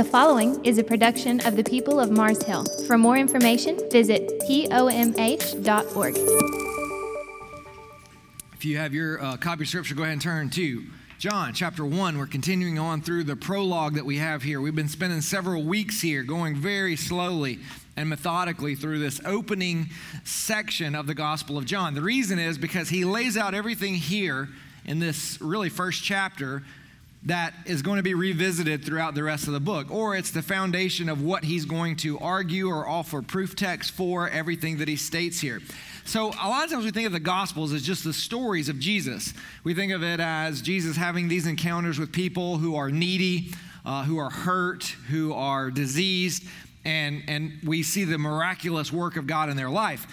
The following is a production of the people of Mars Hill. For more information, visit pomh.org. If you have your uh, copy of scripture, go ahead and turn to John chapter 1. We're continuing on through the prologue that we have here. We've been spending several weeks here going very slowly and methodically through this opening section of the Gospel of John. The reason is because he lays out everything here in this really first chapter that is going to be revisited throughout the rest of the book, or it's the foundation of what he's going to argue or offer proof text for everything that he states here. So, a lot of times we think of the Gospels as just the stories of Jesus. We think of it as Jesus having these encounters with people who are needy, uh, who are hurt, who are diseased, and, and we see the miraculous work of God in their life.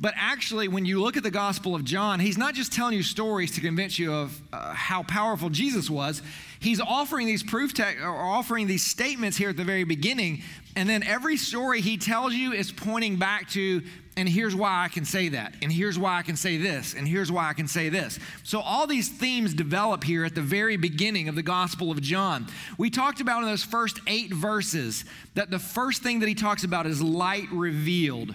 But actually, when you look at the Gospel of John, he's not just telling you stories to convince you of uh, how powerful Jesus was. He's offering these proof te- or offering these statements here at the very beginning, and then every story he tells you is pointing back to, and here's why I can say that, and here's why I can say this, and here's why I can say this. So all these themes develop here at the very beginning of the Gospel of John. We talked about in those first eight verses that the first thing that he talks about is light revealed.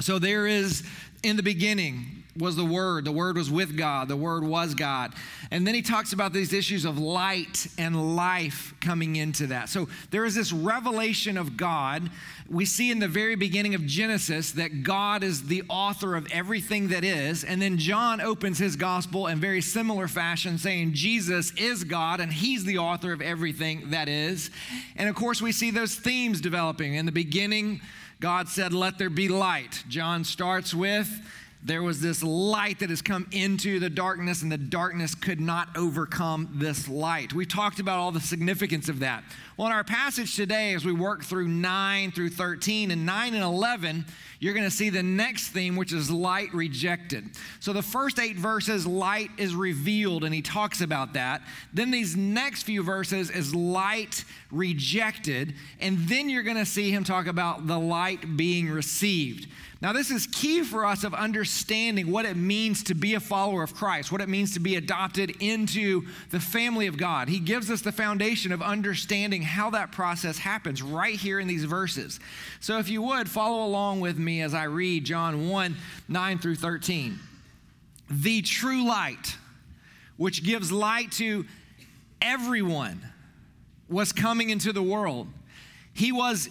So there is in the beginning was the Word. The Word was with God. The Word was God. And then he talks about these issues of light and life coming into that. So there is this revelation of God. We see in the very beginning of Genesis that God is the author of everything that is. And then John opens his gospel in very similar fashion, saying Jesus is God and he's the author of everything that is. And of course, we see those themes developing. In the beginning, God said, Let there be light. John starts with, there was this light that has come into the darkness, and the darkness could not overcome this light. We talked about all the significance of that. Well, in our passage today, as we work through 9 through 13 and 9 and 11, you're going to see the next theme, which is light rejected. So the first eight verses, light is revealed, and he talks about that. Then these next few verses is light rejected, and then you're going to see him talk about the light being received. Now, this is key for us of understanding what it means to be a follower of Christ, what it means to be adopted into the family of God. He gives us the foundation of understanding how that process happens right here in these verses. So, if you would, follow along with me as I read John 1 9 through 13. The true light, which gives light to everyone, was coming into the world. He was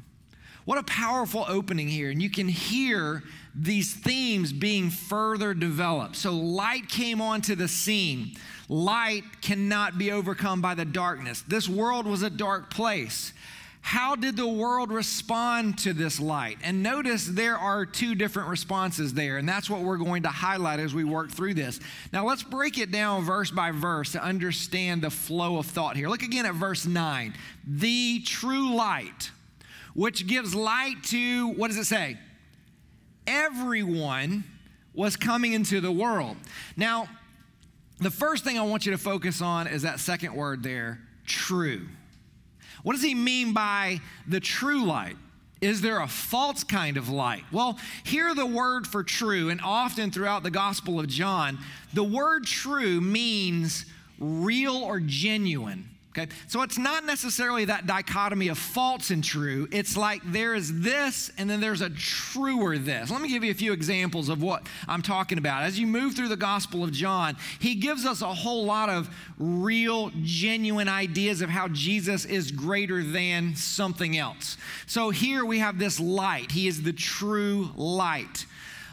What a powerful opening here. And you can hear these themes being further developed. So, light came onto the scene. Light cannot be overcome by the darkness. This world was a dark place. How did the world respond to this light? And notice there are two different responses there, and that's what we're going to highlight as we work through this. Now, let's break it down verse by verse to understand the flow of thought here. Look again at verse 9. The true light which gives light to, what does it say? Everyone was coming into the world. Now, the first thing I want you to focus on is that second word there, true. What does he mean by the true light? Is there a false kind of light? Well, hear the word for true, and often throughout the Gospel of John, the word true means real or genuine. Okay, so it's not necessarily that dichotomy of false and true. It's like there is this and then there's a truer this. Let me give you a few examples of what I'm talking about. As you move through the Gospel of John, he gives us a whole lot of real, genuine ideas of how Jesus is greater than something else. So here we have this light, he is the true light.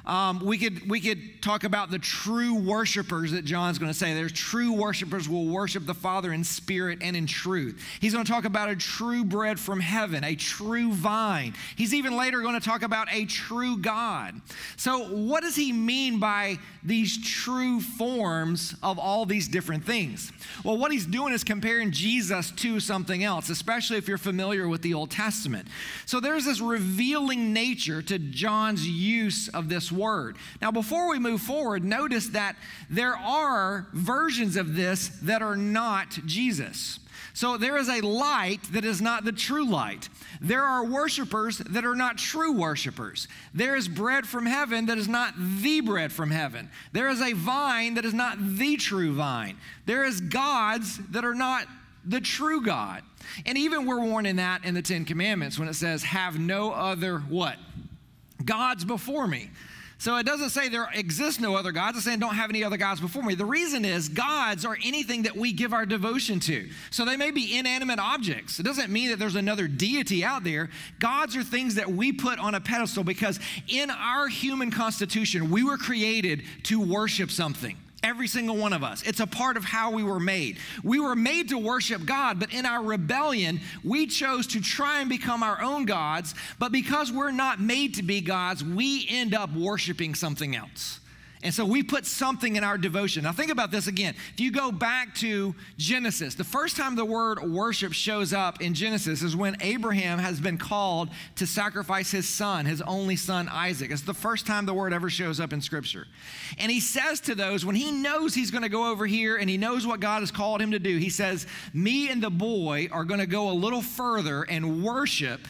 Um, we, could, we could talk about the true worshipers that John's going to say. There's true worshipers will worship the Father in spirit and in truth. He's going to talk about a true bread from heaven, a true vine. He's even later going to talk about a true God. So, what does he mean by these true forms of all these different things. Well, what he's doing is comparing Jesus to something else, especially if you're familiar with the Old Testament. So there's this revealing nature to John's use of this word. Now, before we move forward, notice that there are versions of this that are not Jesus. So there is a light that is not the true light. There are worshipers that are not true worshipers. There is bread from heaven that is not the bread from heaven. There is a vine that is not the true vine. There is gods that are not the true God. And even we're warned in that in the Ten Commandments when it says, have no other what? Gods before me. So it doesn't say there exists no other gods. It's saying don't have any other gods before me. The reason is gods are anything that we give our devotion to. So they may be inanimate objects. It doesn't mean that there's another deity out there. Gods are things that we put on a pedestal because in our human constitution, we were created to worship something. Every single one of us. It's a part of how we were made. We were made to worship God, but in our rebellion, we chose to try and become our own gods. But because we're not made to be gods, we end up worshiping something else. And so we put something in our devotion. Now, think about this again. If you go back to Genesis, the first time the word worship shows up in Genesis is when Abraham has been called to sacrifice his son, his only son, Isaac. It's the first time the word ever shows up in Scripture. And he says to those, when he knows he's going to go over here and he knows what God has called him to do, he says, Me and the boy are going to go a little further and worship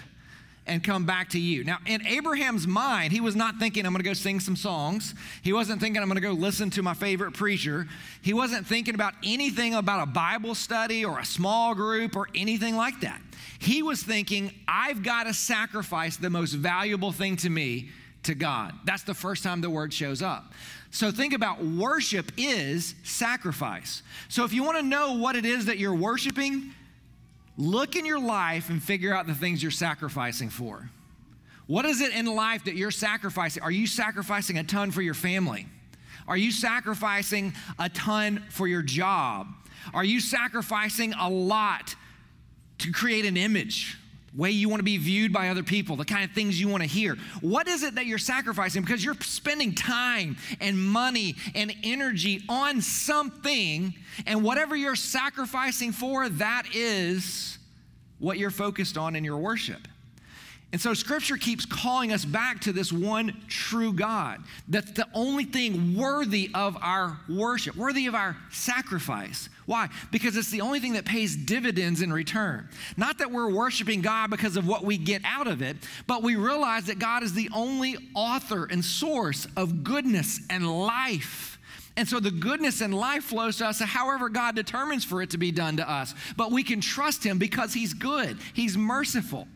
and come back to you. Now, in Abraham's mind, he was not thinking, I'm going to go sing some songs. He wasn't thinking, I'm going to go listen to my favorite preacher. He wasn't thinking about anything about a Bible study or a small group or anything like that. He was thinking, I've got to sacrifice the most valuable thing to me to God. That's the first time the word shows up. So think about worship is sacrifice. So if you want to know what it is that you're worshiping, Look in your life and figure out the things you're sacrificing for. What is it in life that you're sacrificing? Are you sacrificing a ton for your family? Are you sacrificing a ton for your job? Are you sacrificing a lot to create an image? Way you want to be viewed by other people, the kind of things you want to hear. What is it that you're sacrificing? Because you're spending time and money and energy on something, and whatever you're sacrificing for, that is what you're focused on in your worship. And so scripture keeps calling us back to this one true God. That's the only thing worthy of our worship, worthy of our sacrifice. Why? Because it's the only thing that pays dividends in return. Not that we're worshiping God because of what we get out of it, but we realize that God is the only author and source of goodness and life. And so the goodness and life flows to us however God determines for it to be done to us. But we can trust Him because He's good, He's merciful.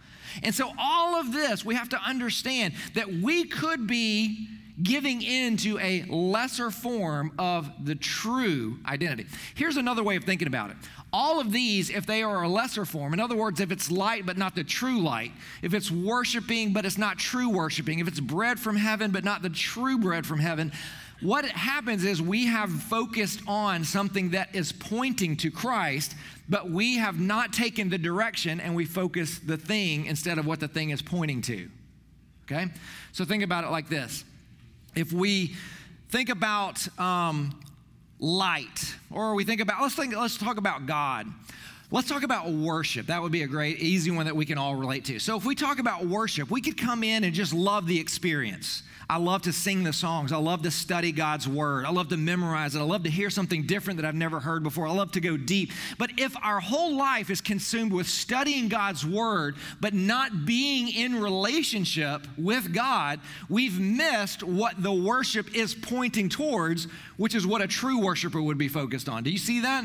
And so, all of this, we have to understand that we could be giving in to a lesser form of the true identity. Here's another way of thinking about it. All of these, if they are a lesser form, in other words, if it's light but not the true light, if it's worshiping but it's not true worshiping, if it's bread from heaven but not the true bread from heaven, what happens is we have focused on something that is pointing to Christ, but we have not taken the direction and we focus the thing instead of what the thing is pointing to. Okay? So think about it like this. If we think about um, light, or we think about, let's think, let's talk about God. Let's talk about worship. That would be a great, easy one that we can all relate to. So, if we talk about worship, we could come in and just love the experience. I love to sing the songs. I love to study God's word. I love to memorize it. I love to hear something different that I've never heard before. I love to go deep. But if our whole life is consumed with studying God's word, but not being in relationship with God, we've missed what the worship is pointing towards, which is what a true worshiper would be focused on. Do you see that?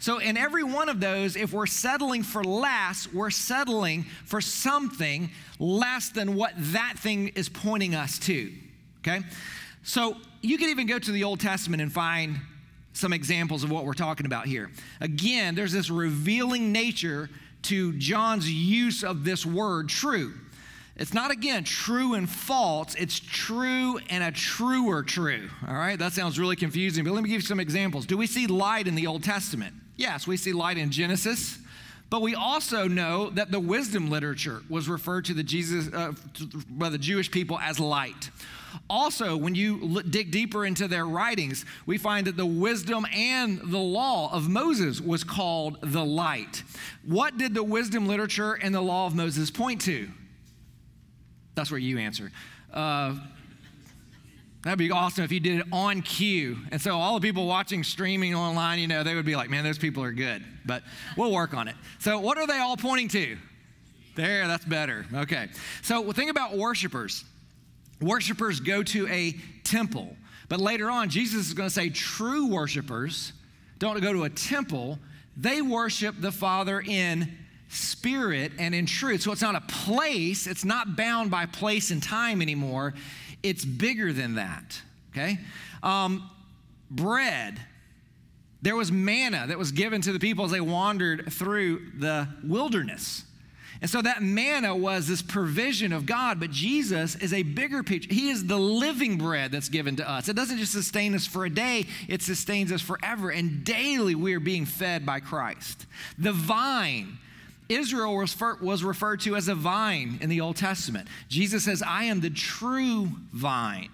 So, in every one of those, if we're settling for less, we're settling for something less than what that thing is pointing us to. Okay? So, you can even go to the Old Testament and find some examples of what we're talking about here. Again, there's this revealing nature to John's use of this word true. It's not, again, true and false. It's true and a truer true. All right? That sounds really confusing, but let me give you some examples. Do we see light in the Old Testament? Yes, we see light in Genesis, But we also know that the wisdom literature was referred to the Jesus uh, by the Jewish people as light. Also, when you dig deeper into their writings, we find that the wisdom and the law of Moses was called the light. What did the wisdom literature and the law of Moses point to? That's where you answer. Uh, That'd be awesome if you did it on cue. And so all the people watching streaming online, you know, they would be like, man, those people are good. But we'll work on it. So what are they all pointing to? There, that's better. Okay. So think about worshipers. Worshipers go to a temple. But later on, Jesus is going to say true worshipers don't go to a temple, they worship the Father in spirit and in truth. So it's not a place, it's not bound by place and time anymore. It's bigger than that, okay? Um, bread. There was manna that was given to the people as they wandered through the wilderness. And so that manna was this provision of God, but Jesus is a bigger picture. He is the living bread that's given to us. It doesn't just sustain us for a day, it sustains us forever. And daily we are being fed by Christ. The vine Israel was, referred to as a vine in the Old Testament. Jesus says, I am the true vine.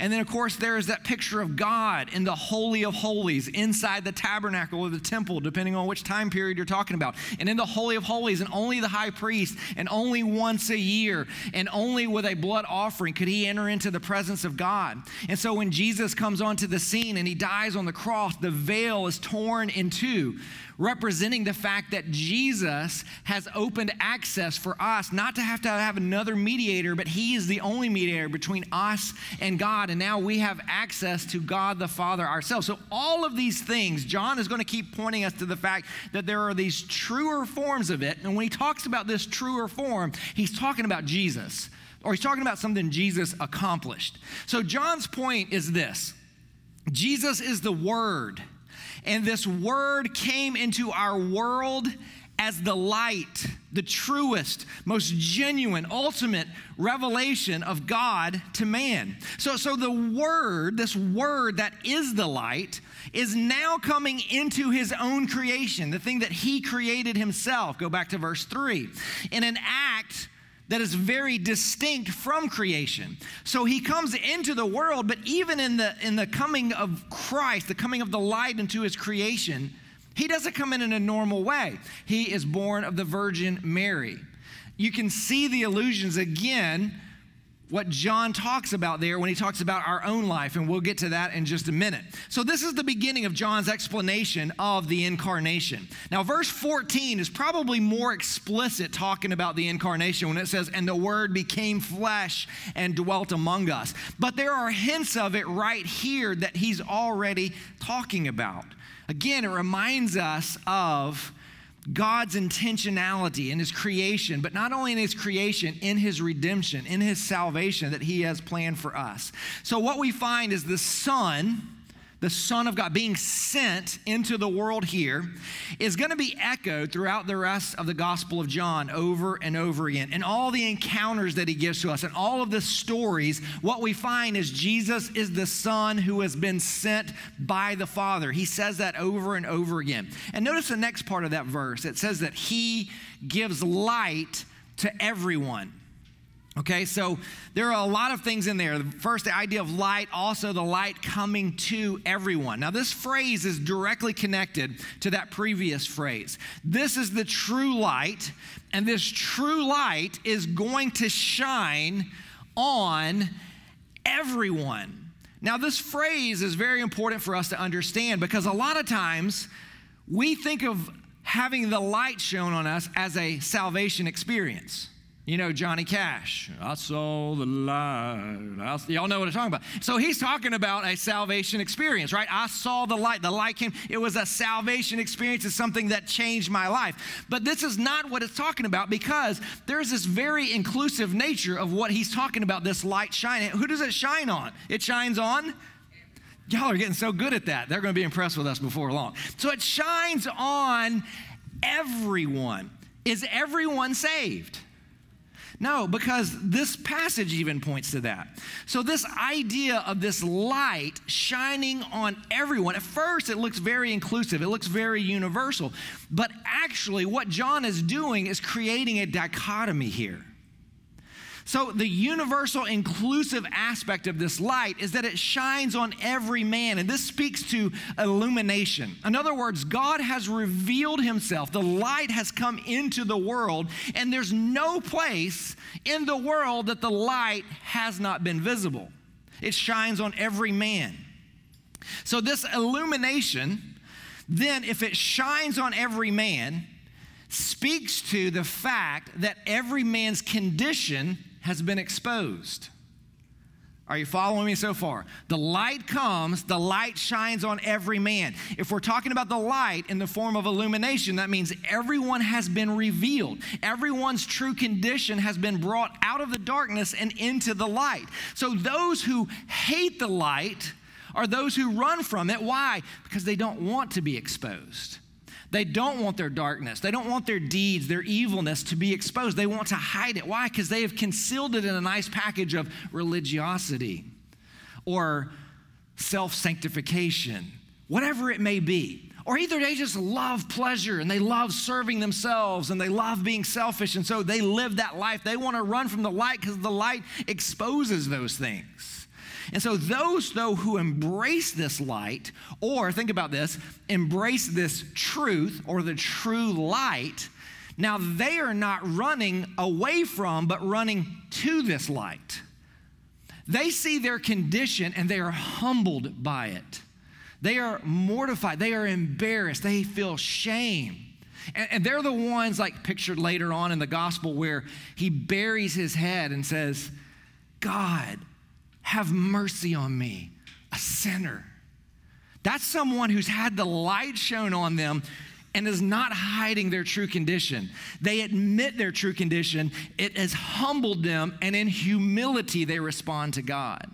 And then, of course, there is that picture of God in the Holy of Holies inside the tabernacle or the temple, depending on which time period you're talking about. And in the Holy of Holies, and only the high priest, and only once a year, and only with a blood offering could he enter into the presence of God. And so when Jesus comes onto the scene and he dies on the cross, the veil is torn in two representing the fact that Jesus has opened access for us not to have to have another mediator, but He is the only mediator between us and God. And now we have access to God the Father ourselves. So, all of these things, John is going to keep pointing us to the fact that there are these truer forms of it. And when he talks about this truer form, he's talking about Jesus, or he's talking about something Jesus accomplished. So, John's point is this Jesus is the Word. And this word came into our world as the light, the truest, most genuine, ultimate revelation of God to man. So, so the word, this word that is the light, is now coming into his own creation, the thing that he created himself. Go back to verse 3. In an act that is very distinct from creation. So he comes into the world, but even in the in the coming of Christ, the coming of the light into his creation, he doesn't come in in a normal way. He is born of the Virgin Mary. You can see the illusions again what John talks about there when he talks about our own life, and we'll get to that in just a minute. So, this is the beginning of John's explanation of the incarnation. Now, verse 14 is probably more explicit talking about the incarnation when it says, And the Word became flesh and dwelt among us. But there are hints of it right here that he's already talking about. Again, it reminds us of God's intentionality in his creation, but not only in his creation, in his redemption, in his salvation that he has planned for us. So, what we find is the Son the Son of God, being sent into the world here, is going to be echoed throughout the rest of the Gospel of John over and over again. And all the encounters that he gives to us and all of the stories, what we find is Jesus is the Son who has been sent by the Father. He says that over and over again. And notice the next part of that verse it says that he gives light to everyone. Okay, so there are a lot of things in there. First, the idea of light, also the light coming to everyone. Now, this phrase is directly connected to that previous phrase. This is the true light, and this true light is going to shine on everyone. Now, this phrase is very important for us to understand because a lot of times we think of having the light shown on us as a salvation experience. You know Johnny Cash. I saw the light. y'all know what I'm talking about. So he's talking about a salvation experience, right? I saw the light. The light came. It was a salvation experience. It's something that changed my life. But this is not what it's talking about because there's this very inclusive nature of what he's talking about. This light shining. Who does it shine on? It shines on. Y'all are getting so good at that. They're going to be impressed with us before long. So it shines on everyone. Is everyone saved? No, because this passage even points to that. So, this idea of this light shining on everyone, at first it looks very inclusive, it looks very universal. But actually, what John is doing is creating a dichotomy here. So, the universal inclusive aspect of this light is that it shines on every man, and this speaks to illumination. In other words, God has revealed himself. The light has come into the world, and there's no place in the world that the light has not been visible. It shines on every man. So, this illumination, then, if it shines on every man, speaks to the fact that every man's condition has been exposed. Are you following me so far? The light comes, the light shines on every man. If we're talking about the light in the form of illumination, that means everyone has been revealed. Everyone's true condition has been brought out of the darkness and into the light. So those who hate the light are those who run from it. Why? Because they don't want to be exposed. They don't want their darkness. They don't want their deeds, their evilness to be exposed. They want to hide it. Why? Because they have concealed it in a nice package of religiosity or self sanctification, whatever it may be. Or either they just love pleasure and they love serving themselves and they love being selfish, and so they live that life. They want to run from the light because the light exposes those things. And so, those, though, who embrace this light, or think about this, embrace this truth or the true light, now they are not running away from, but running to this light. They see their condition and they are humbled by it. They are mortified. They are embarrassed. They feel shame. And, and, they're the ones, like pictured later on in the gospel, where he buries his head and says, God, have mercy on me, a sinner. That's someone who's had the light shown on them and is not hiding their true condition. They admit their true condition, it has humbled them, and in humility they respond to God.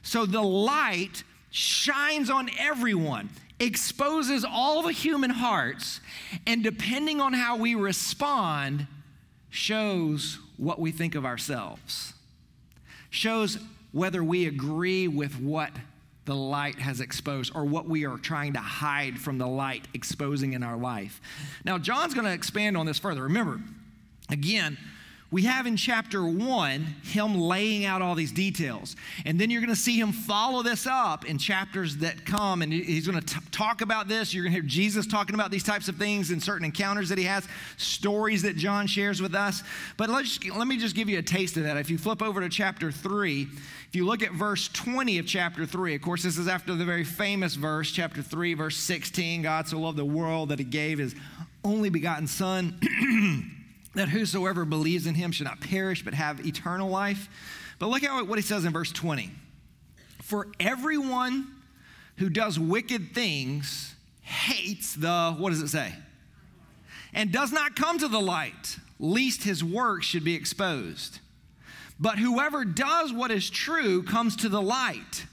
So the light shines on everyone, exposes all the human hearts, and depending on how we respond, shows what we think of ourselves, shows whether we agree with what the light has exposed or what we are trying to hide from the light exposing in our life. Now, John's going to expand on this further. Remember, again, we have in chapter one him laying out all these details. And then you're going to see him follow this up in chapters that come. And he's going to talk about this. You're going to hear Jesus talking about these types of things in certain encounters that he has, stories that John shares with us. But let's, let me just give you a taste of that. If you flip over to chapter three, if you look at verse 20 of chapter 3, of course, this is after the very famous verse, chapter 3, verse 16 God so loved the world that he gave his only begotten Son. that whosoever believes in him should not perish but have eternal life. But look at what he says in verse 20. For everyone who does wicked things hates the, what does it say? And does not come to the light, lest his work should be exposed. But whoever does what is true comes to the light,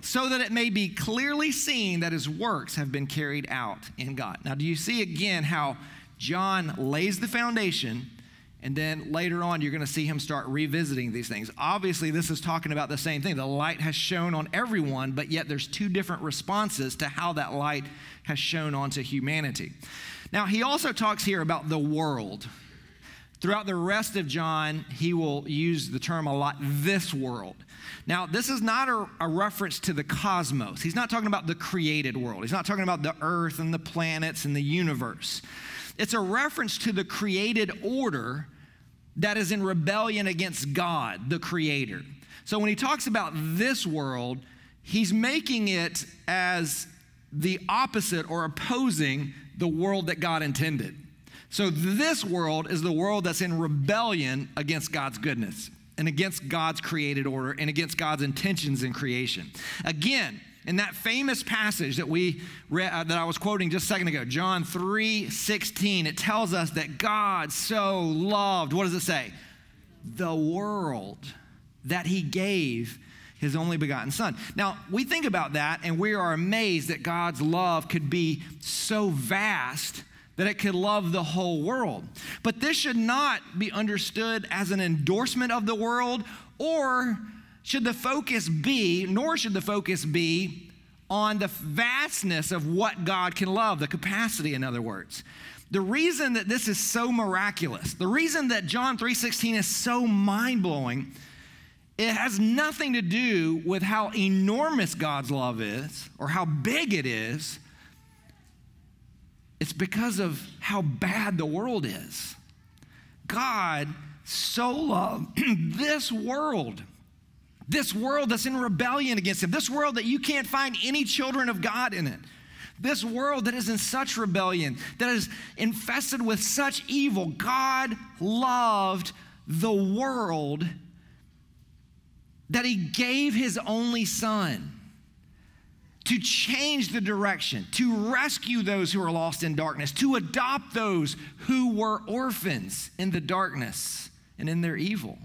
so that it may be clearly seen that his works have been carried out in God. Now, do you see again how John lays the foundation, and then later on, you're going to see him start revisiting these things. Obviously, this is talking about the same thing. The light has shone on everyone, but yet there's two different responses to how that light has shone onto humanity. Now, he also talks here about the world. Throughout the rest of John, he will use the term a lot this world. Now, this is not a, a, reference to the cosmos. He's not talking about the created world. He's not talking about the earth and the planets and the universe. It's a reference to the created order that is in rebellion against God, the creator. So when he talks about this world, he's making it as the opposite or opposing the world that God intended. So this world is the world that's in rebellion against God's goodness and against God's created order and against God's intentions in creation. Again, in that famous passage that we uh, that I was quoting just a second ago, John 3 16, it tells us that God so loved, what does it say? The world that he gave his only begotten son. Now, we think about that and we are amazed that God's love could be so vast that it could love the whole world. But this should not be understood as an endorsement of the world, or should the focus be, nor should the focus be on the vastness of what God can love, the capacity, in other words. The reason that this is so miraculous, the reason that John 3:16 is so mind-blowing, it has nothing to do with how enormous God's love is or how big it is. It's because of how bad the world is. God so loved this world, this world that's in rebellion against Him, this world that you can't find any children of God in it, this world that is in such rebellion, that is infested with such evil. God loved the world that He gave His only Son to change the direction, to rescue those who are lost in darkness, to adopt those who were orphans in the darkness and in their evil.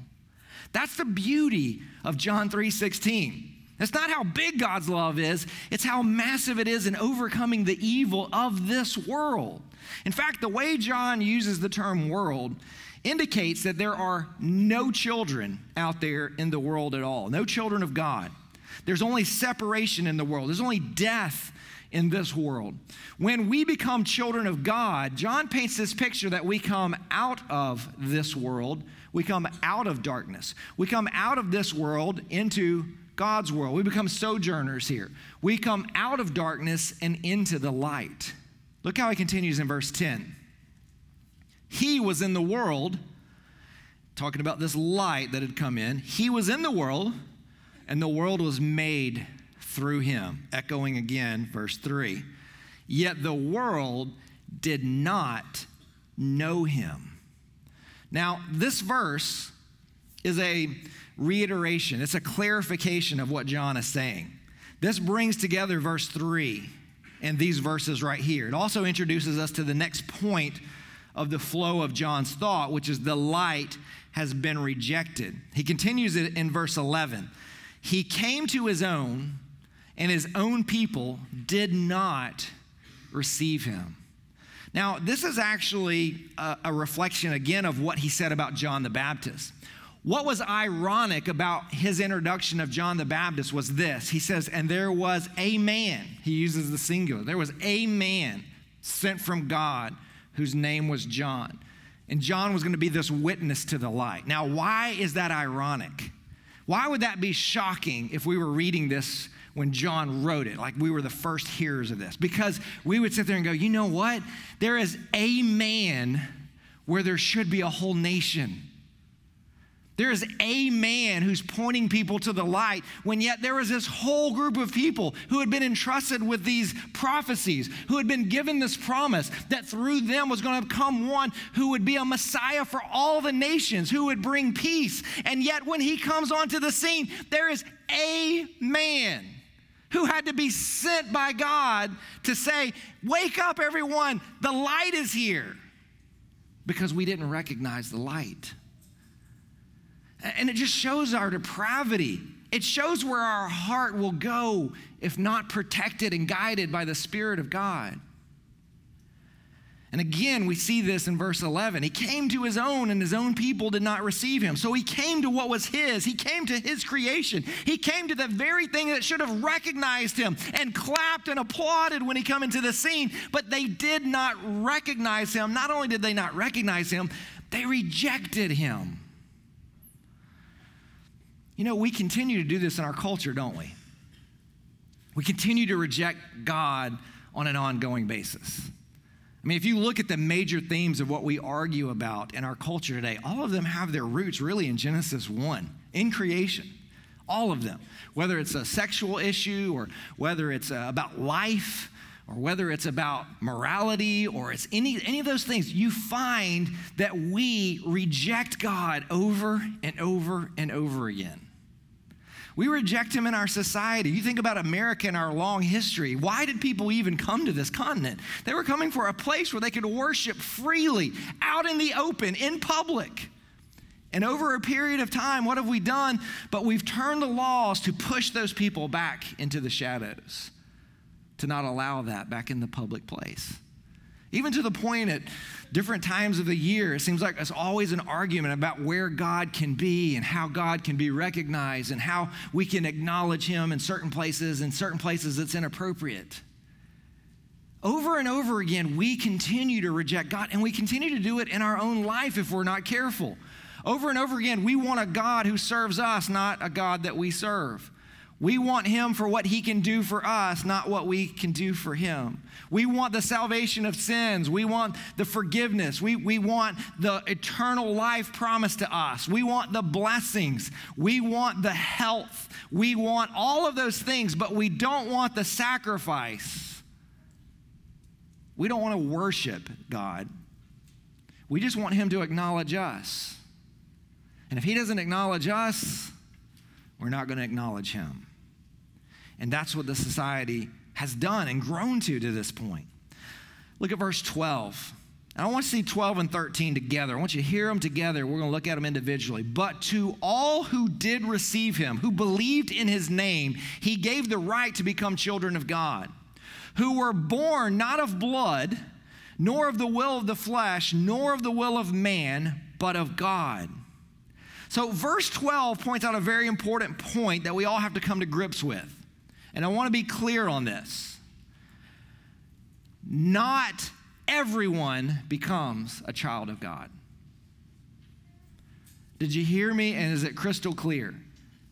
That's the beauty of John 3:16. It's not how big God's love is, it's how massive it is in overcoming the evil of this world. In fact, the way John uses the term world indicates that there are no children out there in the world at all, no children of God. There's only separation in the world, there's only death in this world. When we become children of God, John paints this picture that we come out of this world, we come out of darkness, we come out of this world into God's world. We become sojourners here. We come out of darkness and into the light. Look how he continues in verse 10. He was in the world, talking about this light that had come in. He was in the world and the world was made through him. Echoing again, verse 3. Yet the world did not know him. Now, this verse is a reiteration, it's a clarification of what John is saying. This brings together verse 3 and these verses right here. It also introduces us to the next point of the flow of John's thought, which is the light has been rejected. He continues it in verse 11. He came to his own, and his own people did not receive him. Now, this is actually a, a, reflection again of what he said about John the Baptist. What was ironic about his introduction of John the Baptist was this. He says, And there was a man, he uses the singular, there was a man sent from God whose name was John. And John was going to be this witness to the light. Now, why is that ironic? Why would that be shocking if we were reading this when John wrote it? Like we were the first hearers of this. Because we would sit there and go, you know what? There is a man where there should be a whole nation. There is a man who's pointing people to the light, when yet there was this whole group of people who had been entrusted with these prophecies, who had been given this promise that through them was going to come one who would be a Messiah for all the nations, who would bring peace. And yet, when he comes onto the scene, there is a man who had to be sent by God to say, Wake up, everyone, the light is here, because we didn't recognize the light. And it just shows our depravity. It shows where our heart will go if not protected and guided by the Spirit of God. And again, we see this in verse 11. He came to his own, and his own people did not receive him. So he came to what was his. He came to his creation. He came to the very thing that should have recognized him and clapped and applauded when he come into the scene. But they did not recognize him. Not only did they not recognize him, they rejected him. You know, we continue to do this in our culture, don't we? We continue to reject God on an ongoing basis. I mean, if you look at the major themes of what we argue about in our culture today, all of them have their roots really in Genesis 1, in creation. All of them. Whether it's a sexual issue or whether it's uh, about life or whether it's about morality or it's any, any of those things, you find that we reject God over and over and over again. We reject him in our society. You think about America and our long history. Why did people even come to this continent? They were coming for a place where they could worship freely, out in the open, in public. And over a period of time, what have we done? But we've turned the laws to push those people back into the shadows, to not allow that back in the public place. Even to the point at different times of the year, it seems like it's always an argument about where God can be and how God can be recognized and how we can acknowledge Him in certain places and certain places it's inappropriate. Over and over again, we continue to reject God, and we continue to do it in our own life if we're not careful. Over and over again, we want a God who serves us, not a God that we serve. We want him for what he can do for us, not what we can do for him. We want the salvation of sins. We want the forgiveness. We, we want the eternal life promised to us. We want the blessings. We want the health. We want all of those things, but we don't want the sacrifice. We don't want to worship God. We just want him to acknowledge us. And if he doesn't acknowledge us, we're not going to acknowledge him. And that's what the society has done and grown to to this point. Look at verse 12. And I want to see 12 and 13 together. I want you to hear them together. We're going to look at them individually. But to all who did receive him, who believed in his name, he gave the right to become children of God, who were born not of blood, nor of the will of the flesh, nor of the will of man, but of God. So, verse 12 points out a very important point that we all have to come to grips with. And I want to be clear on this. Not everyone becomes a child of God. Did you hear me? And is it crystal clear?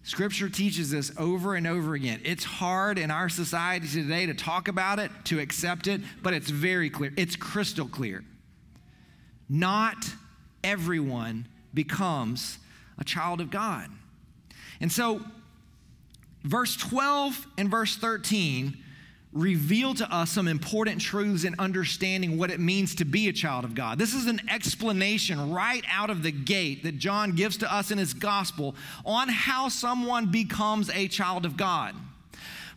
Scripture teaches this over and over again. It's hard in our society today to talk about it, to accept it, but it's very clear. It's crystal clear. Not everyone becomes a child of God. And so, verse 12 and verse 13 reveal to us some important truths in understanding what it means to be a child of God. This is an explanation right out of the gate that John gives to us in his gospel on how someone becomes a child of God.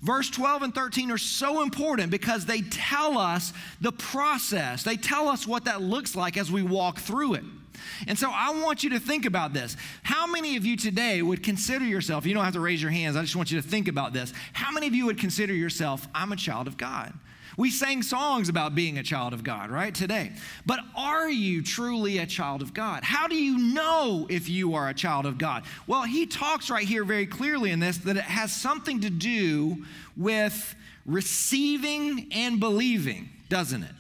Verse 12 and 13 are so important because they tell us the process. They tell us what that looks like as we walk through it. And so I want you to think about this. How many of you today would consider yourself, you don't have to raise your hands, I just want you to think about this. How many of you would consider yourself, I'm a child of God? We sang songs about being a child of God, right, today. But are you truly a child of God? How do you know if you are a child of God? Well, he talks right here very clearly in this that it has something to do with receiving and believing, doesn't it?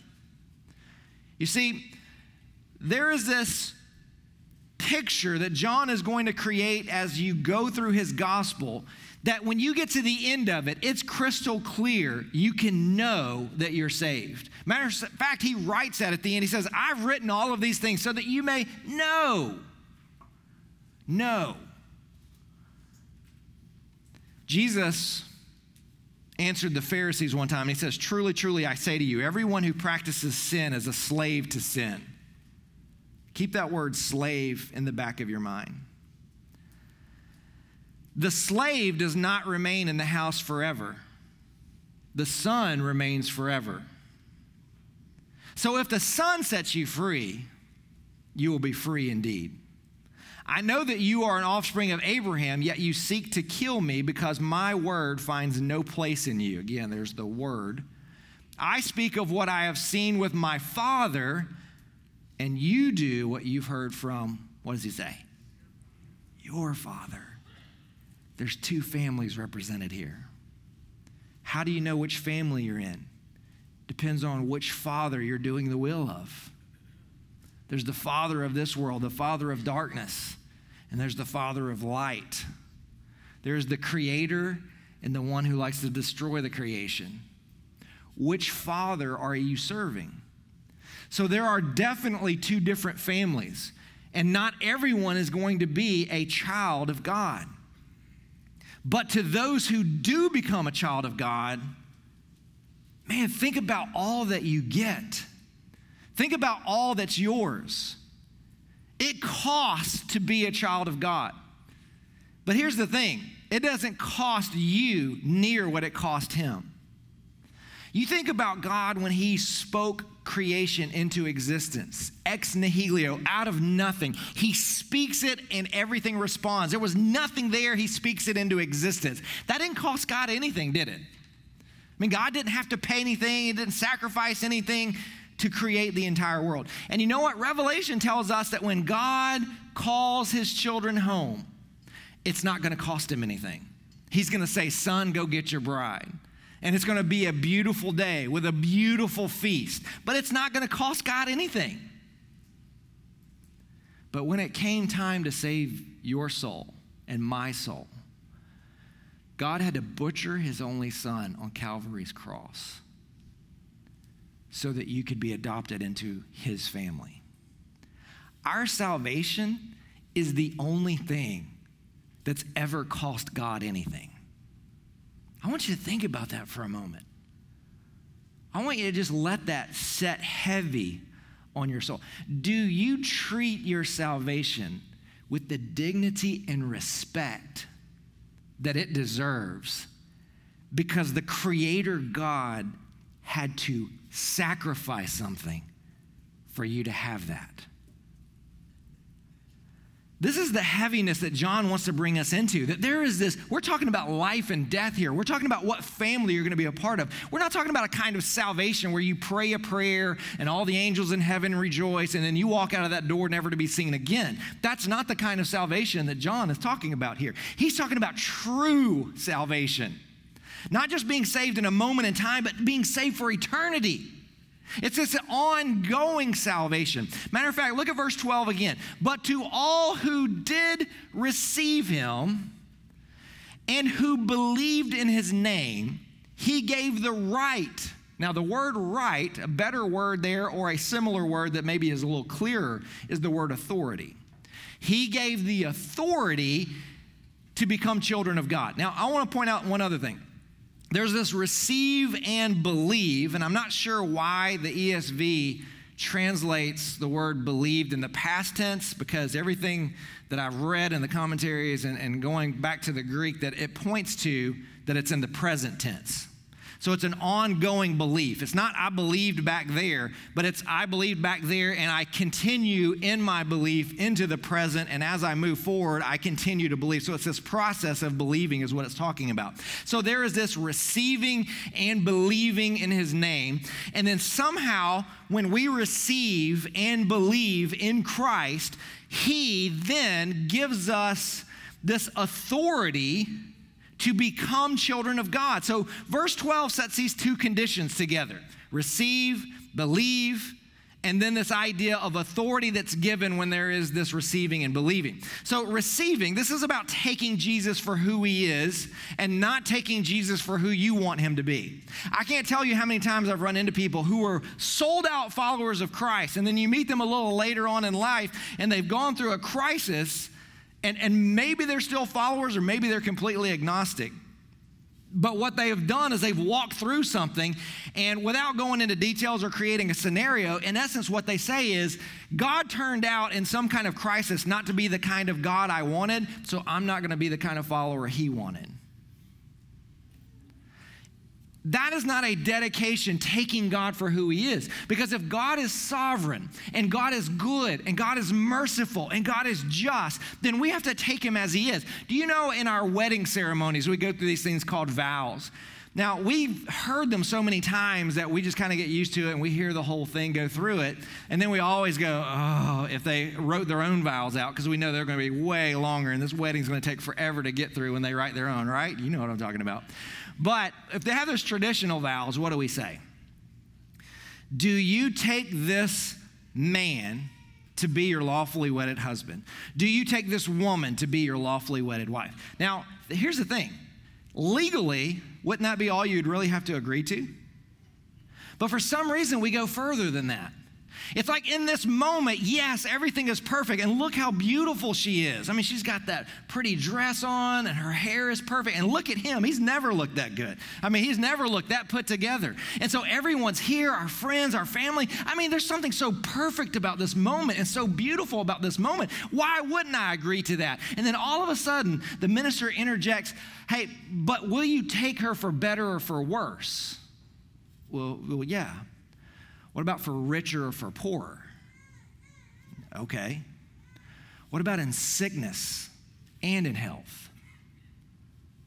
You see, there is this picture that John is going to create as you go through his gospel that when you get to the end of it, it's crystal clear. You can know that you're saved. Matter of fact, he writes that at the end. He says, I've written all of these things so that you may know. Know. Jesus answered the Pharisees one time. He says, Truly, truly, I say to you, everyone who practices sin is a slave to sin. Keep that word slave in the back of your mind. The slave does not remain in the house forever, the son remains forever. So if the son sets you free, you will be free indeed. I know that you are an offspring of Abraham, yet you seek to kill me because my word finds no place in you. Again, there's the word. I speak of what I have seen with my father and you do what you've heard from, what does he say? Your father. There's two families represented here. How do you know which family you're in? Depends on which father you're doing the will of. There's the father of this world, the father of darkness, and there's the father of light. There's the creator and the one who likes to destroy the creation. Which father are you serving? So there are definitely two different families, and not everyone is going to be a child of God. But to those who do become a child of God, man, think about all that you get. Think about all that's yours. It costs to be a child of God. But here's the thing it doesn't cost you near what it cost him. You think about God when he spoke creation into existence, ex nihilo, out of nothing. He speaks it and everything responds. There was nothing there, he speaks it into existence. That didn't cost God anything, did it? I mean, God didn't have to pay anything, he didn't sacrifice anything. to create the entire world. And you know what? Revelation tells us that when God calls his children home, it's not going to cost him anything. He's going to say, Son, go get your bride. And it's going to be a beautiful day with a beautiful feast. But it's not going to cost God anything. But when it came time to save your soul and my soul, God had to butcher his only son on Calvary's cross so that you could be adopted into his family. Our salvation is the only thing that's ever cost God anything. I want you to think about that for a moment. I want you to just let that set heavy on your soul. Do you treat your salvation with the dignity and respect that it deserves? Because the Creator God had to sacrifice something for you to have that. This is the heaviness that John wants to bring us into. That there is this, we're talking about life and death here. We're talking about what family you're going to be a part of. We're not talking about a kind of salvation where you pray a prayer and all the angels in heaven rejoice and then you walk out of that door never to be seen again. That's not the kind of salvation that John is talking about here. He's talking about true salvation. Not just being saved in a moment in time, but being saved for eternity. It's this ongoing salvation. Matter of fact, look at verse 12 again. But to all who did receive him and who believed in his name, he gave the right. Now, the word right, a better word there, or a similar word that maybe is a little clearer, is the word authority. He gave the authority to become children of God. Now, I want to point out one other thing there's this receive and believe, and I'm not sure why the ESV translates the word believed in the past tense because everything that I've read in the commentaries and, and going back to the Greek that it points to that it's in the present tense. So it's an ongoing belief. It's not I believed back there, but it's I believed back there and I continue in my belief into the present. And as I move forward, I continue to believe. So it's this process of believing, is what it's talking about. So there is this receiving and believing in his name. And then somehow, when we receive and believe in Christ, he then gives us this authority to become children of God. So, verse 12 sets these two conditions together receive, believe, and then this idea of authority that's given when there is this receiving and believing. So, receiving, this is about taking Jesus for who he is and not taking Jesus for who you want him to be. I can't tell you how many times I've run into people who are sold out followers of Christ, and then you meet them a little later on in life, and they've gone through a crisis and, and maybe they're still followers or maybe they're completely agnostic. But what they have done is they've walked through something, and without going into details or creating a scenario, in essence, what they say is God turned out in some kind of crisis not to be the kind of God I wanted, so I'm not going to be the kind of follower He wanted. That is not a dedication taking God for who He is. Because if God is sovereign and God is good and God is merciful and God is just, then we have to take Him as He is. Do you know in our wedding ceremonies, we go through these things called vows? Now, we've heard them so many times that we just kind of get used to it and we hear the whole thing go through it. And then we always go, oh, if they wrote their own vows out, because we know they're going to be way longer and this wedding's going to take forever to get through when they write their own, right? You know what I'm talking about. But if they have those traditional vows, what do we say? Do you take this man to be your lawfully wedded husband? Do you take this woman to be your lawfully wedded wife? Now, here's the thing legally, wouldn't that be all you'd really have to agree to? But for some reason, we go further than that. It's like in this moment, yes, everything is perfect. And look how beautiful she is. I mean, she's got that pretty dress on and her hair is perfect. And look at him. He's never looked that good. I mean, he's never looked that put together. And so everyone's here, our friends, our family. I mean, there's something so perfect about this moment and so beautiful about this moment. Why wouldn't I agree to that? And then all of a sudden, the minister interjects, hey, but will you take her for better or for worse? Well, well yeah. What about for richer or for poorer? Okay. What about in sickness and in health?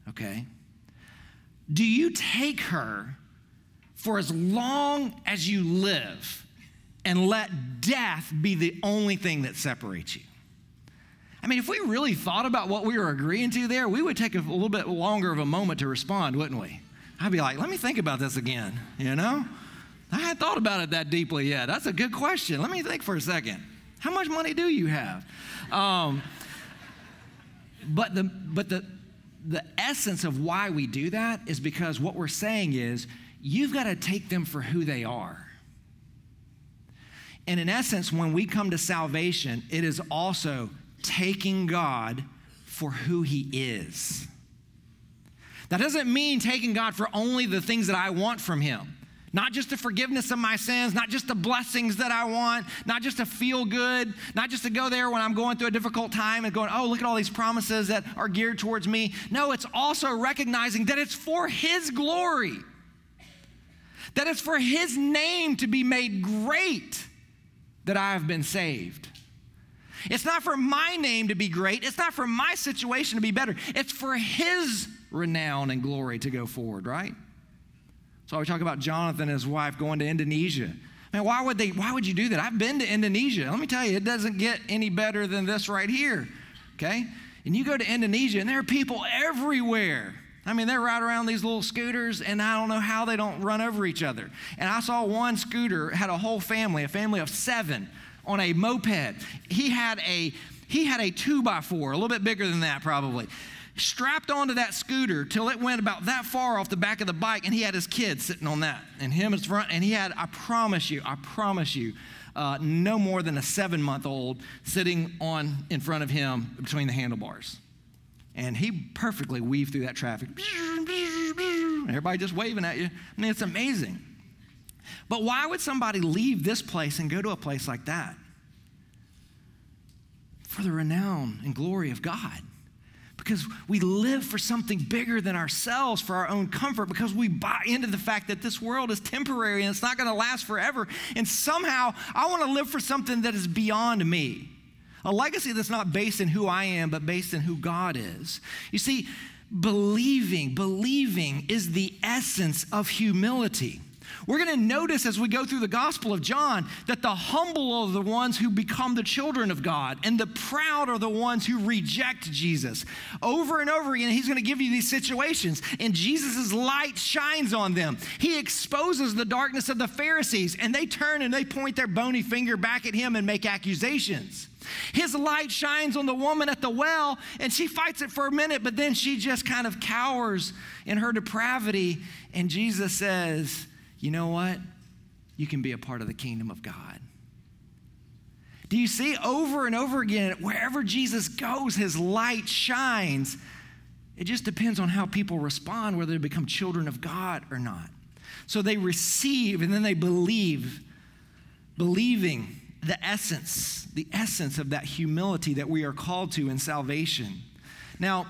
Okay. Do you take her for as long as you live and let death be the only thing that separates you. I mean, if we really thought about what we were agreeing to there, we would take a little bit longer of a moment to respond, wouldn't we? I'd be like, let me think about this again, you know? I hadn't thought about it that deeply yet. That's a good question. Let me think for a second. How much money do you have? Um, but the, but the, the essence of why we do that is because what we're saying is you've got to take them for who they are. And in essence, when we come to salvation, it is also taking God for who He is. That doesn't mean taking God for only the things that I want from Him. Not just the forgiveness of my sins, not just the blessings that I want, not just to feel good, not just to go there when I'm going through a difficult time and going, oh, look at all these promises that are geared towards me. No, it's also recognizing that it's for His glory, that it's for His name to be made great that I have been saved. It's not for my name to be great. It's not for my situation to be better. It's for his renown and glory to go forward, right? So we talk about Jonathan and his wife going to Indonesia. Man, why would they why would you do that? I've been to Indonesia. Let me tell you, it doesn't get any better than this right here. Okay? And you go to Indonesia and there are people everywhere. I mean, they're right around these little scooters, and I don't know how they don't run over each other. And I saw one scooter had a whole family, a family of seven, on a moped. He had a he had a two by four, a little bit bigger than that probably, strapped onto that scooter till it went about that far off the back of the bike, and he had his kid sitting on that, and him in front, and he had, I promise you, I promise you, uh, no more than a seven month old sitting on in front of him between the handlebars. And he perfectly weaved through that traffic. Everybody just waving at you. I mean, it's amazing. But why would somebody leave this place and go to a place like that? For the renown and glory of God. Because we live for something bigger than ourselves, for our own comfort, because we buy into the fact that this world is temporary and it's not going to last forever. And somehow I want to live for something that is beyond me. A legacy that's not based in who I am, but based in who God is. You see, believing, believing is the essence of humility. We're going to notice as we go through the Gospel of John that the humble are the ones who become the children of God, and the proud are the ones who reject Jesus. Over and over again, he's going to give you these situations, and Jesus' light shines on them. He exposes the darkness of the Pharisees, and they turn and they point their bony finger back at him and make accusations. His light shines on the woman at the well, and she fights it for a minute, but then she just kind of cowers in her depravity. And Jesus says, You know what? You can be a part of the kingdom of God. Do you see over and over again, wherever Jesus goes, his light shines? It just depends on how people respond, whether they become children of God or not. So they receive and then they believe. Believing the essence, the essence of that humility that we are called to in salvation. Now,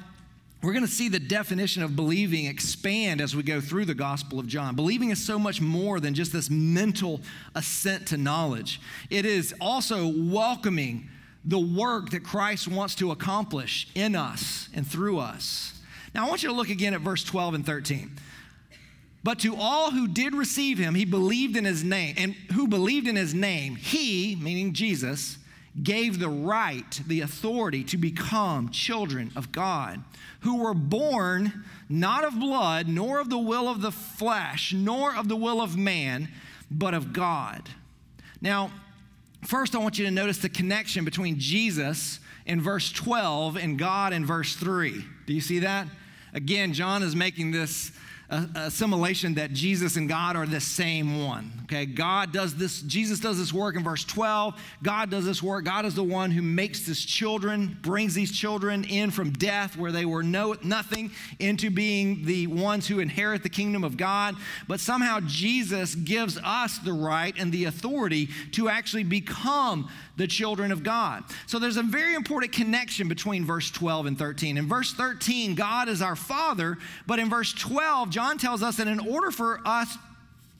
we're going to see the definition of believing expand as we go through the Gospel of John. Believing is so much more than just this mental assent to knowledge, it is also welcoming the work that Christ wants to accomplish in us and through us. Now, I want you to look again at verse 12 and 13. But to all who did receive him, he believed in his name, and who believed in his name, he, meaning Jesus, gave the right, the authority to become children of God, who were born not of blood, nor of the will of the flesh, nor of the will of man, but of God. Now, first, I want you to notice the connection between Jesus in verse 12 and God in verse 3. Do you see that? Again, John is making this uh, assimilation that Jesus and God are the same one. Okay, God does this, Jesus does this work in verse 12. God does this work. God is the one who makes this children, brings these children in from death where they were no, nothing into being the ones who inherit the kingdom of God. But somehow Jesus gives us the right and the authority to actually become the children of God. So there's a very important connection between verse 12 and 13. In verse 13, God is our Father, but in verse 12, John tells us that in order for us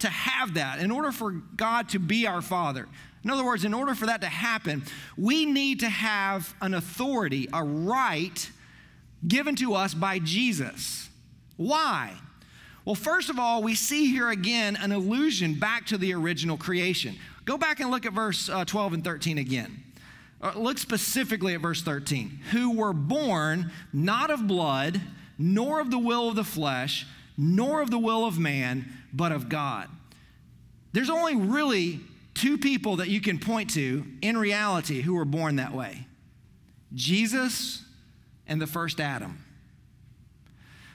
to have that, in order for God to be our Father, in other words, in order for that to happen, we need to have an authority, a right given to us by Jesus. Why? Well, first of all, we see here again an allusion back to the original creation. Go back and look at verse uh, 12 and 13 again. Uh, look specifically at verse 13. Who were born not of blood, nor of the will of the flesh, nor of the will of man, but of God. There's only really two people that you can point to in reality who were born that way Jesus and the first Adam.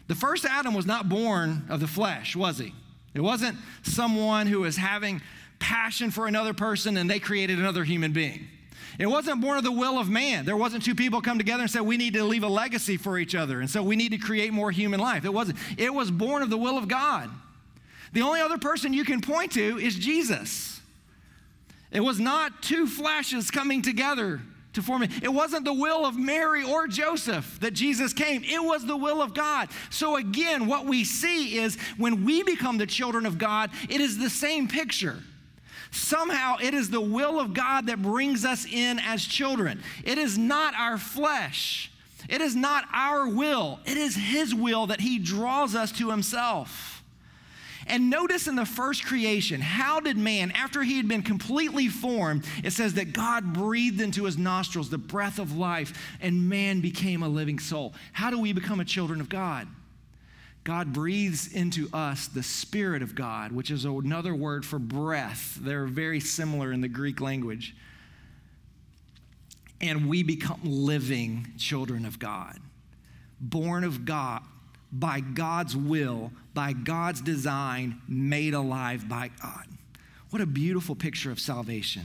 The first Adam was not born of the flesh, was he? It wasn't someone who was having passion for another person and they created another human being. It wasn't born of the will of man. There wasn't two people come together and said, we need to leave a legacy for each other. And so we need to create more human life. It wasn't. It was born of the will of God. The only other person you can point to is Jesus. It was not two flashes coming together to form it. It wasn't the will of Mary or Joseph that Jesus came, it was the will of God. So, again, what we see is when we become the children of God, it is the same picture. Somehow it is the will of God that brings us in as children. It is not our flesh. It is not our will. It is His will that He draws us to Himself. And notice in the first creation, how did man, after he had been completely formed, it says that God breathed into his nostrils the breath of life, and man became a living soul. How do we become a children of God? God breathes into us the Spirit of God, which is another word for breath. They're very similar in the Greek language. And we become living children of God, born of God, by God's will, by God's design, made alive by God. What a beautiful picture of salvation.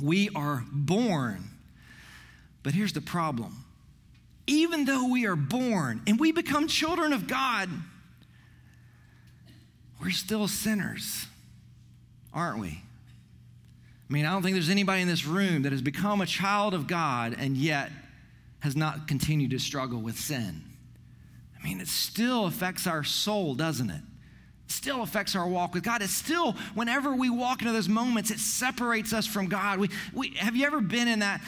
We are born. But here's the problem even though we are born and we become children of God, we're still sinners, aren't we? I mean, I don't think there's anybody in this room that has become a child of God and yet has not continued to struggle with sin. I mean, it still affects our soul, doesn't it? Still affects our walk with God. It still, whenever we walk into those moments, it separates us from God. We, we, have you ever been in that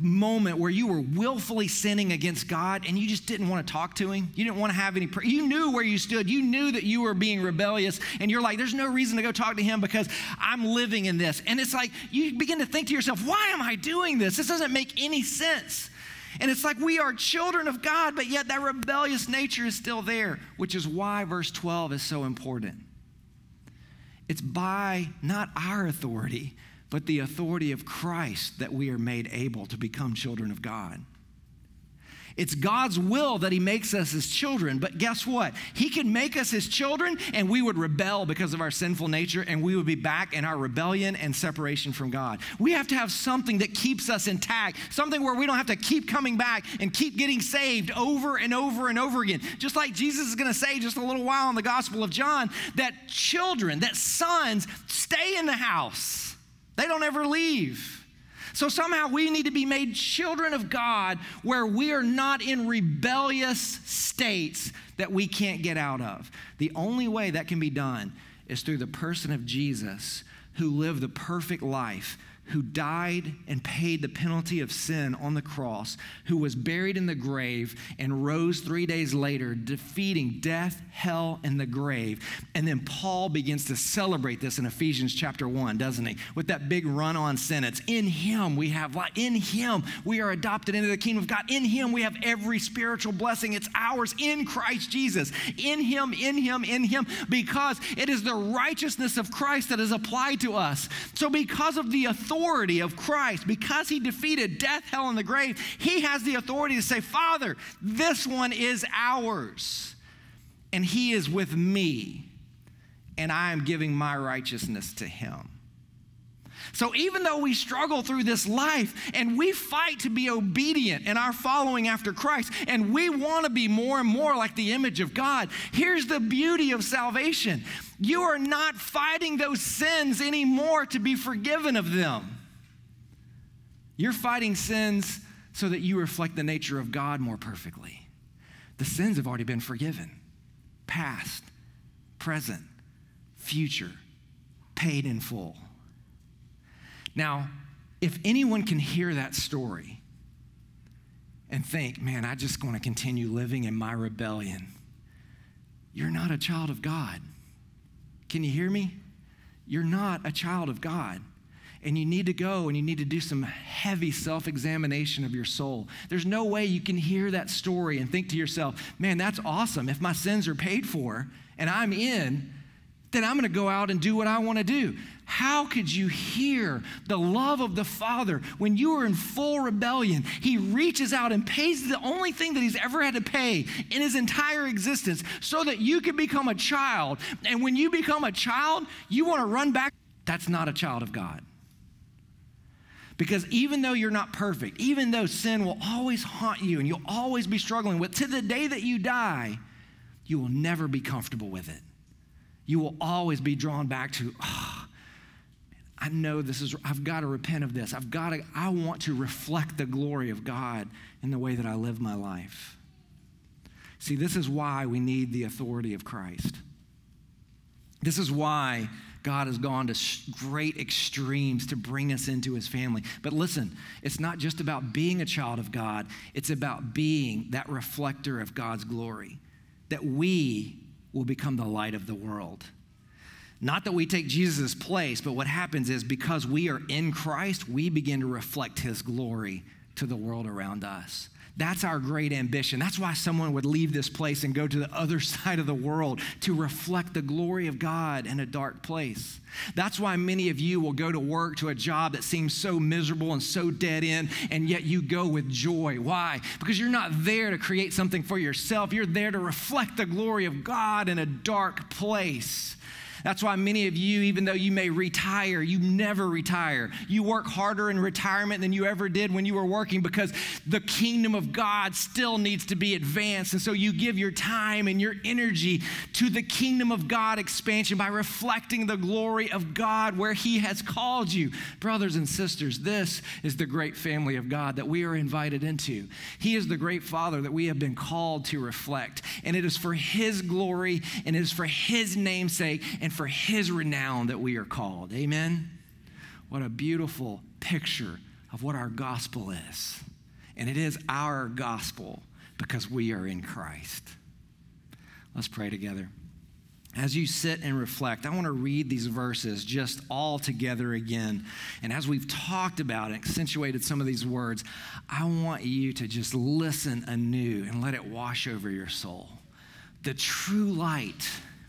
moment where you were willfully sinning against God and you just didn't want to talk to Him. You didn't want to have any, pr- you knew where you stood. You knew that you were being rebellious and you're like, there's no reason to go talk to Him because I'm living in this. And it's like, you begin to think to yourself, why am I doing this? This doesn't make any sense. And it's like we are children of God, but yet that rebellious nature is still there, which is why verse 12 is so important. It's by not our authority, but the authority of Christ that we are made able to become children of God. It's God's will that He makes us His children, but guess what? He can make us His children and we would rebel because of our sinful nature and we would be back in our rebellion and separation from God. We have to have something that keeps us intact, something where we don't have to keep coming back and keep getting saved over and over and over again. Just like Jesus is going to say just a little while in the Gospel of John that children, that sons stay in the house they don't ever leave. So somehow we need to be made children of God where we are not in rebellious states that we can't get out of. The only way that can be done is through the person of Jesus who lived the perfect life who died and paid the penalty of sin on the cross, who was buried in the grave and rose three days later, defeating death, hell, and the grave. And then Paul begins to celebrate this in Ephesians chapter 1, doesn't he? With that big run on sentence. In him we have life. In him we are adopted into the kingdom of God. In him we have every spiritual blessing. It's ours in Christ Jesus. In him, in him, in him, because it is the righteousness of Christ that is applied to us. So, because of the authority, authority of Christ, because he defeated death, hell, and the grave, he has the authority to say, Father, this one is ours, and he is with me, and I am giving my righteousness to him. So even though we struggle through this life and we fight to be obedient in our following after Christ and we want to be more and more like the image of God, here's the beauty of salvation. You are not fighting those sins anymore to be forgiven of them. You're fighting sins so that you reflect the nature of God more perfectly. The sins have already been forgiven past, present, future, paid in full. Now, if anyone can hear that story and think, man, I just want to continue living in my rebellion, you're not a child of God. Can you hear me? You're not a child of God. And you need to go and you need to do some heavy self examination of your soul. There's no way you can hear that story and think to yourself, man, that's awesome. If my sins are paid for and I'm in, then I'm going to go out and do what I want to do. How could you hear the love of the Father when you are in full rebellion? He reaches out and pays the only thing that He's ever had to pay in His entire existence so that you can become a child. And when you become a child, you want to run back. That's not a child of God. Because even though you're not perfect, even though sin will always haunt you and you'll always be struggling with, to the day that you die, you will never be comfortable with it. You will always be drawn back to, oh, I know this is, I've got to repent of this. I've got to, I want to reflect the glory of God in the way that I live my life. See, this is why we need the authority of Christ. This is why God has gone to great extremes to bring us into his family. But listen, it's not just about being a child of God, it's about being that reflector of God's glory, that we will become the light of the world. Not that we take Jesus' place, but what happens is because we are in Christ, we begin to reflect his glory to the world around us. That's our great ambition. That's why someone would leave this place and go to the other side of the world to reflect the glory of God in a dark place. That's why many of you will go to work to a job that seems so miserable and so dead end, and yet you go with joy. Why? Because you're not there to create something for yourself, you're there to reflect the glory of God in a dark place. That's why many of you, even though you may retire, you never retire. You work harder in retirement than you ever did when you were working because the kingdom of God still needs to be advanced. And so you give your time and your energy to the kingdom of God expansion by reflecting the glory of God where He has called you. Brothers and sisters, this is the great family of God that we are invited into. He is the great Father that we have been called to reflect. And it is for His glory and it is for His namesake and and for his renown that we are called. Amen? What a beautiful picture of what our gospel is. And it is our gospel because we are in Christ. Let's pray together. As you sit and reflect, I want to read these verses just all together again. And as we've talked about and accentuated some of these words, I want you to just listen anew and let it wash over your soul. The true light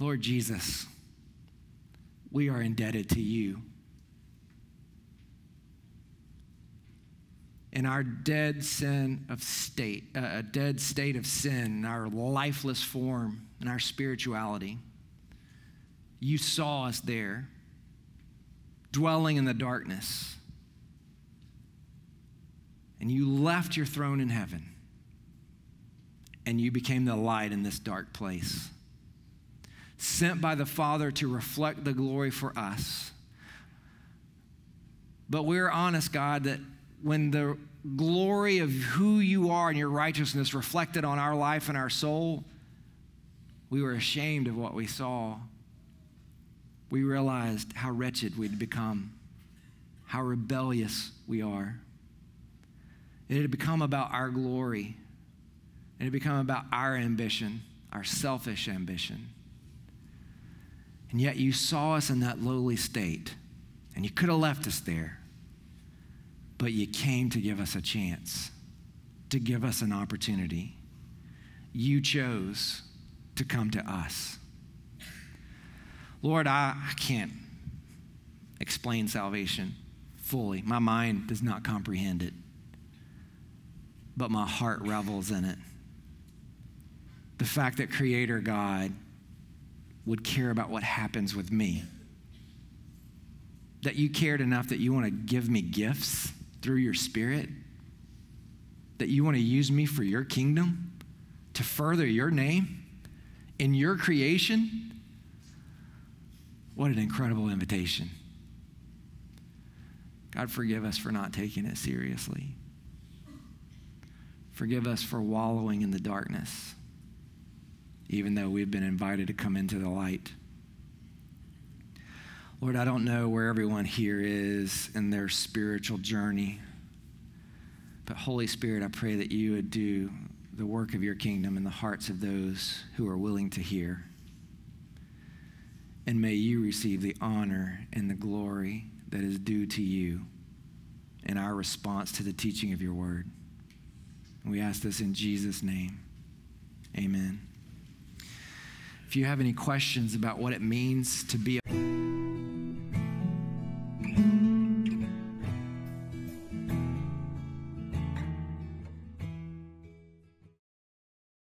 Lord Jesus, we are indebted to you. In our dead sin of state, uh, a dead state of sin, in our lifeless form, and our spirituality, you saw us there, dwelling in the darkness. And you left your throne in heaven, and you became the light in this dark place sent by the Father to reflect the glory for us. But we're honest, God, that when the glory of who you are and your righteousness reflected on our life and our soul, we were ashamed of what we saw. We realized how wretched we'd become, how rebellious we are. It had become about our glory, And it had become about our ambition, our selfish ambition. And yet you saw us in that lowly state, and you could have left us there, but you came to give us a chance, to give us an opportunity. You chose to come to us. Lord, I, I can't explain salvation fully. My mind does not comprehend it, but my heart revels in it. The fact that Creator God would care about what happens with me. That you cared enough that you want to give me gifts through your spirit. That you want to use me for your kingdom to further your name in your creation. What an incredible invitation. God, forgive us for not taking it seriously. Forgive us for wallowing in the darkness, even though we've been invited to come into the light. Lord, I don't know where everyone here is in their spiritual journey, but Holy Spirit, I pray that you would do the work of your kingdom in the hearts of those who are willing to hear. And may you receive the honor and the glory that is due to you in our response to the teaching of your word. We ask this in Jesus' name. Amen. If you have any questions about what it means to be a